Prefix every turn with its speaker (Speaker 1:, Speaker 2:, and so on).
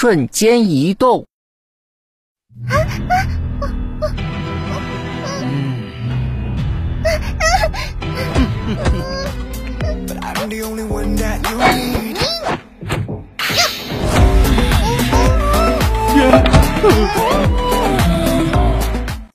Speaker 1: 瞬间移动。